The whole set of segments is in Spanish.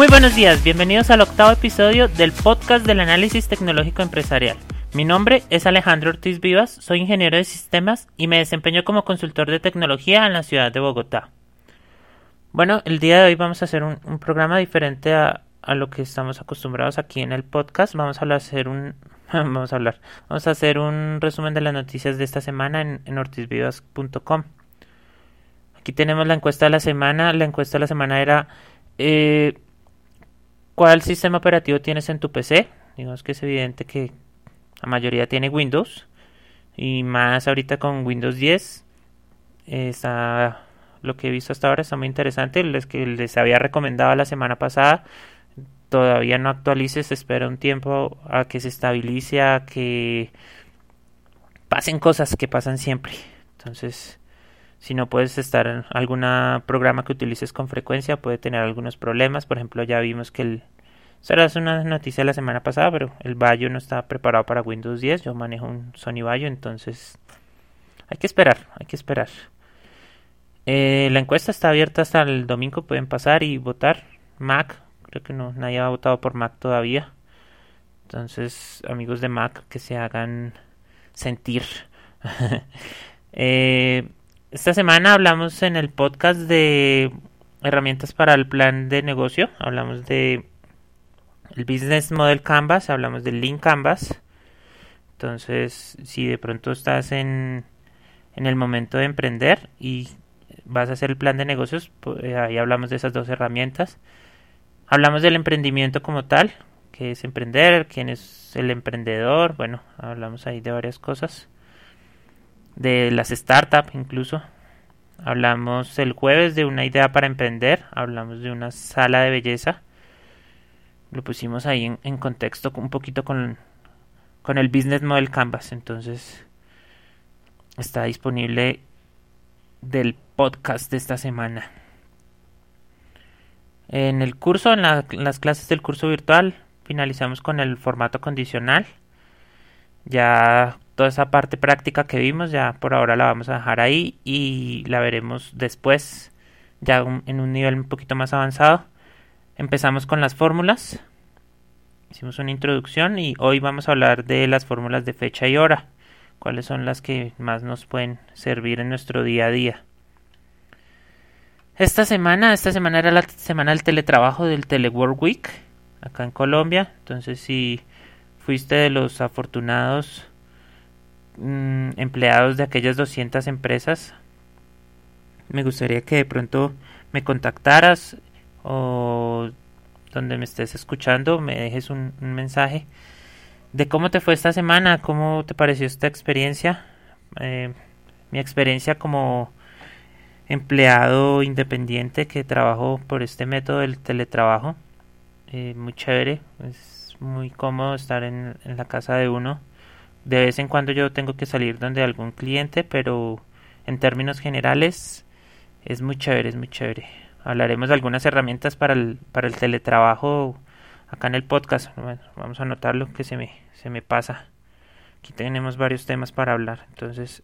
Muy buenos días, bienvenidos al octavo episodio del podcast del análisis tecnológico empresarial. Mi nombre es Alejandro Ortiz Vivas, soy ingeniero de sistemas y me desempeño como consultor de tecnología en la ciudad de Bogotá. Bueno, el día de hoy vamos a hacer un, programa diferente a, lo que estamos acostumbrados aquí en el podcast. Vamos a hacer un vamos a hablar, vamos a hacer un resumen de las noticias de esta semana en, ortizvivas.com. Aquí tenemos la encuesta de la semana. La encuesta de la semana era eh, ¿cuál sistema operativo tienes en tu PC? Digamos que es evidente que la mayoría tiene Windows y más ahorita con Windows 10 está lo que he visto hasta ahora está muy interesante. Les que les había recomendado la semana pasada todavía no actualices, espera un tiempo a que se estabilice, a que pasen cosas que pasan siempre. Entonces, si no puedes estar en algún programa que utilices con frecuencia, puede tener algunos problemas. Por ejemplo, ya vimos que el... Será una noticia la semana pasada, pero el Bayo no está preparado para Windows 10. Yo manejo un Sony Bayo, entonces hay que esperar, hay que esperar. Eh, la encuesta está abierta hasta el domingo, pueden pasar y votar. Mac, creo que no, nadie ha votado por Mac todavía. Entonces, amigos de Mac, que se hagan sentir. eh, esta semana hablamos en el podcast de herramientas para el plan de negocio. Hablamos de el Business Model Canvas, hablamos del Link Canvas. Entonces, si de pronto estás en, en el momento de emprender y vas a hacer el plan de negocios, pues, eh, ahí hablamos de esas dos herramientas. Hablamos del emprendimiento como tal, que es emprender, quién es el emprendedor, bueno, hablamos ahí de varias cosas de las startups incluso. Hablamos el jueves de una idea para emprender, hablamos de una sala de belleza. Lo pusimos ahí en, contexto un poquito con, con el Business Model Canvas. Entonces está disponible del podcast de esta semana. En el curso, en las clases del curso virtual, finalizamos con el formato condicional. Ya toda esa parte práctica que vimos ya por ahora la vamos a dejar ahí y la veremos después ya en un nivel un poquito más avanzado. Empezamos con las fórmulas. Hicimos una introducción y hoy vamos a hablar de las fórmulas de fecha y hora. Cuáles son las que más nos pueden servir en nuestro día a día. Esta semana, esta semana era la semana del teletrabajo del Telework Week acá en Colombia. Entonces si fuiste de los afortunados Mm, empleados de aquellas 200 empresas, me gustaría que de pronto me contactaras o donde me estés escuchando me dejes un, mensaje de cómo te fue esta semana, cómo te pareció esta experiencia, eh, mi experiencia como empleado independiente que trabajo por este método del teletrabajo, eh, muy chévere, es muy cómodo estar en la casa de uno de vez en cuando yo tengo que salir donde algún cliente, pero en términos generales es muy chévere, es muy chévere. Hablaremos de algunas herramientas para el, para el teletrabajo acá en el podcast. vamos a anotarlo que se me, se me pasa. Aquí tenemos varios temas para hablar. Entonces,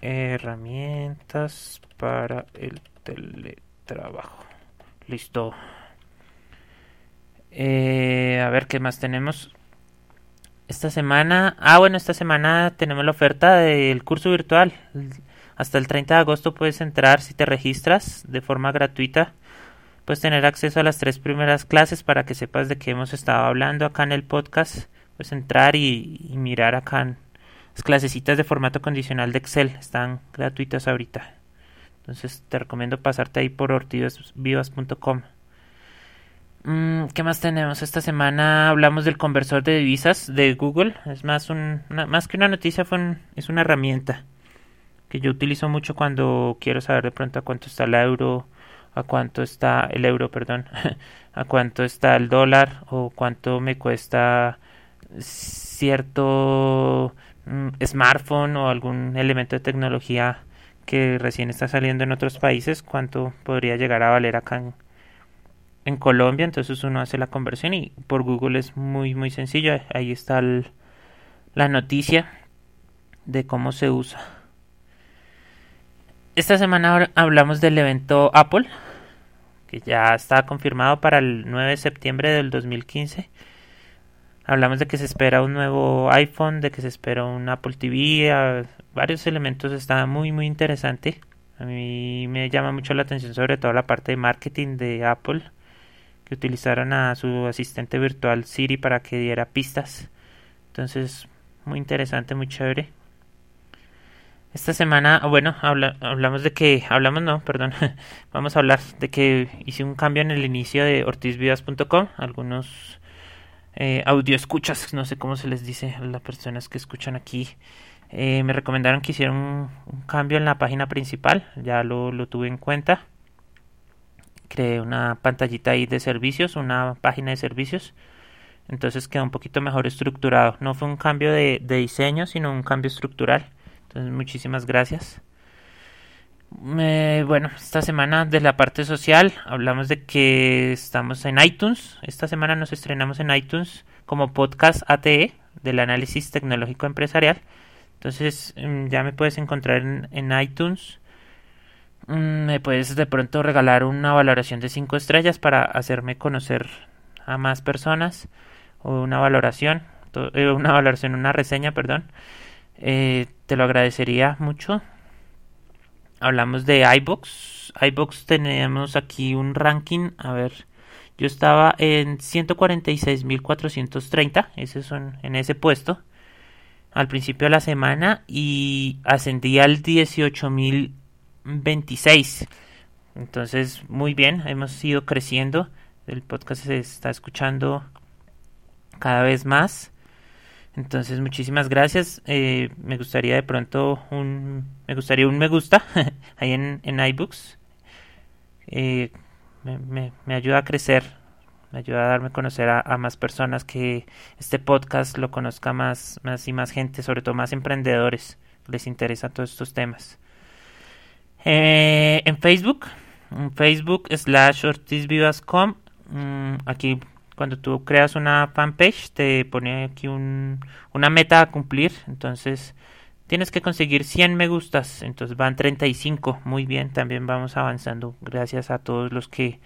herramientas para el teletrabajo. Listo. Eh, a ver qué más tenemos. Esta semana, ah bueno, esta semana tenemos la oferta del curso virtual. Hasta el 30 de agosto puedes entrar si te registras de forma gratuita. Puedes tener acceso a las tres primeras clases para que sepas de qué hemos estado hablando acá en el podcast. Puedes entrar y, mirar acá las clasecitas de formato condicional de Excel. Están gratuitas ahorita. Entonces te recomiendo pasarte ahí por ortidosvivas.com. Mm, ¿Qué más tenemos? Esta semana hablamos del conversor de divisas de Google. Es más, un, más que una noticia, fue es una herramienta que yo utilizo mucho cuando quiero saber de pronto a cuánto está el euro, a cuánto está el euro, perdón, a cuánto está el dólar o cuánto me cuesta cierto mm, smartphone o algún elemento de tecnología que recién está saliendo en otros países, cuánto podría llegar a valer acá en en Colombia, entonces uno hace la conversión y por Google es muy muy sencillo, ahí está la noticia de cómo se usa. Esta semana hablamos del evento Apple, que ya está confirmado para el 9 de septiembre del 2015. Hablamos de que se espera un nuevo iPhone, de que se espera un Apple TV, varios elementos, está muy muy interesante. A mí me llama mucho la atención sobre todo la parte de marketing de Apple, que utilizaron a su asistente virtual Siri para que diera pistas. Entonces, muy interesante, muy chévere. Esta semana, bueno, hablamos de que, hablamos no, perdón, vamos a hablar de que hice un cambio en el inicio de ortizvidas.com, algunos eh, audio escuchas, no sé cómo se les dice a las personas que escuchan aquí, eh, me recomendaron que hiciera un, cambio en la página principal, ya lo, lo tuve en cuenta, creé una pantallita ahí de servicios, una página de servicios, entonces quedó un poquito mejor estructurado, no fue un cambio de, diseño, sino un cambio estructural entonces, muchísimas gracias. bueno, esta semana de la parte social hablamos de que estamos en iTunes. Esta semana nos estrenamos en iTunes como podcast ATE del análisis tecnológico empresarial. Entonces mm, ya me puedes encontrar en, iTunes. Mm, me puedes de pronto regalar una valoración de 5 estrellas para hacerme conocer a más personas. O una valoración, eh, una valoración, una reseña, perdón. Eh, te lo agradecería mucho. Hablamos de iBox. iBox tenemos aquí un ranking. A ver, yo estaba en 146.430. Ese son en ese puesto. Al principio de la semana. Y ascendí al 18.026. Entonces, muy bien. Hemos ido creciendo. El podcast se está escuchando cada vez más. Entonces, muchísimas gracias. Eh, me gustaría de pronto un, me gustaría un me gusta ahí en, en iBooks. Eh, me, me, ayuda a crecer, me ayuda a darme a conocer a, más personas, que este podcast lo conozca más, más y más gente, sobre todo más emprendedores les interesan todos estos temas. Eh, en Facebook, en Facebook slash ortizvivas.com, mm, aquí cuando tú creas una fanpage te pone aquí un, una meta a cumplir, entonces tienes que conseguir 100 me gustas, entonces van 35, muy bien, también vamos avanzando, gracias a todos los que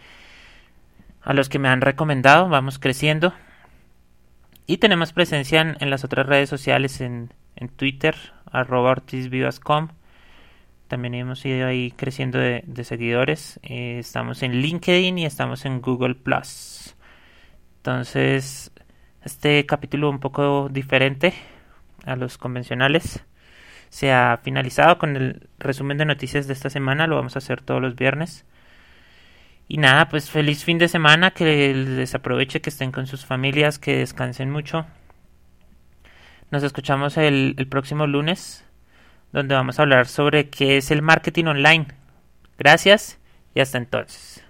a los que me han recomendado, vamos creciendo. Y tenemos presencia en, las otras redes sociales en, en Twitter, arroba ortizvivascom, también hemos ido ahí creciendo de, seguidores, eh, estamos en LinkedIn y estamos en Google Plus. Entonces, este capítulo un poco diferente a los convencionales se ha finalizado con el resumen de noticias de esta semana. Lo vamos a hacer todos los viernes. Y nada, pues feliz fin de semana, que les aproveche, que estén con sus familias, que descansen mucho. Nos escuchamos el, el próximo lunes, donde vamos a hablar sobre qué es el marketing online. Gracias y hasta entonces.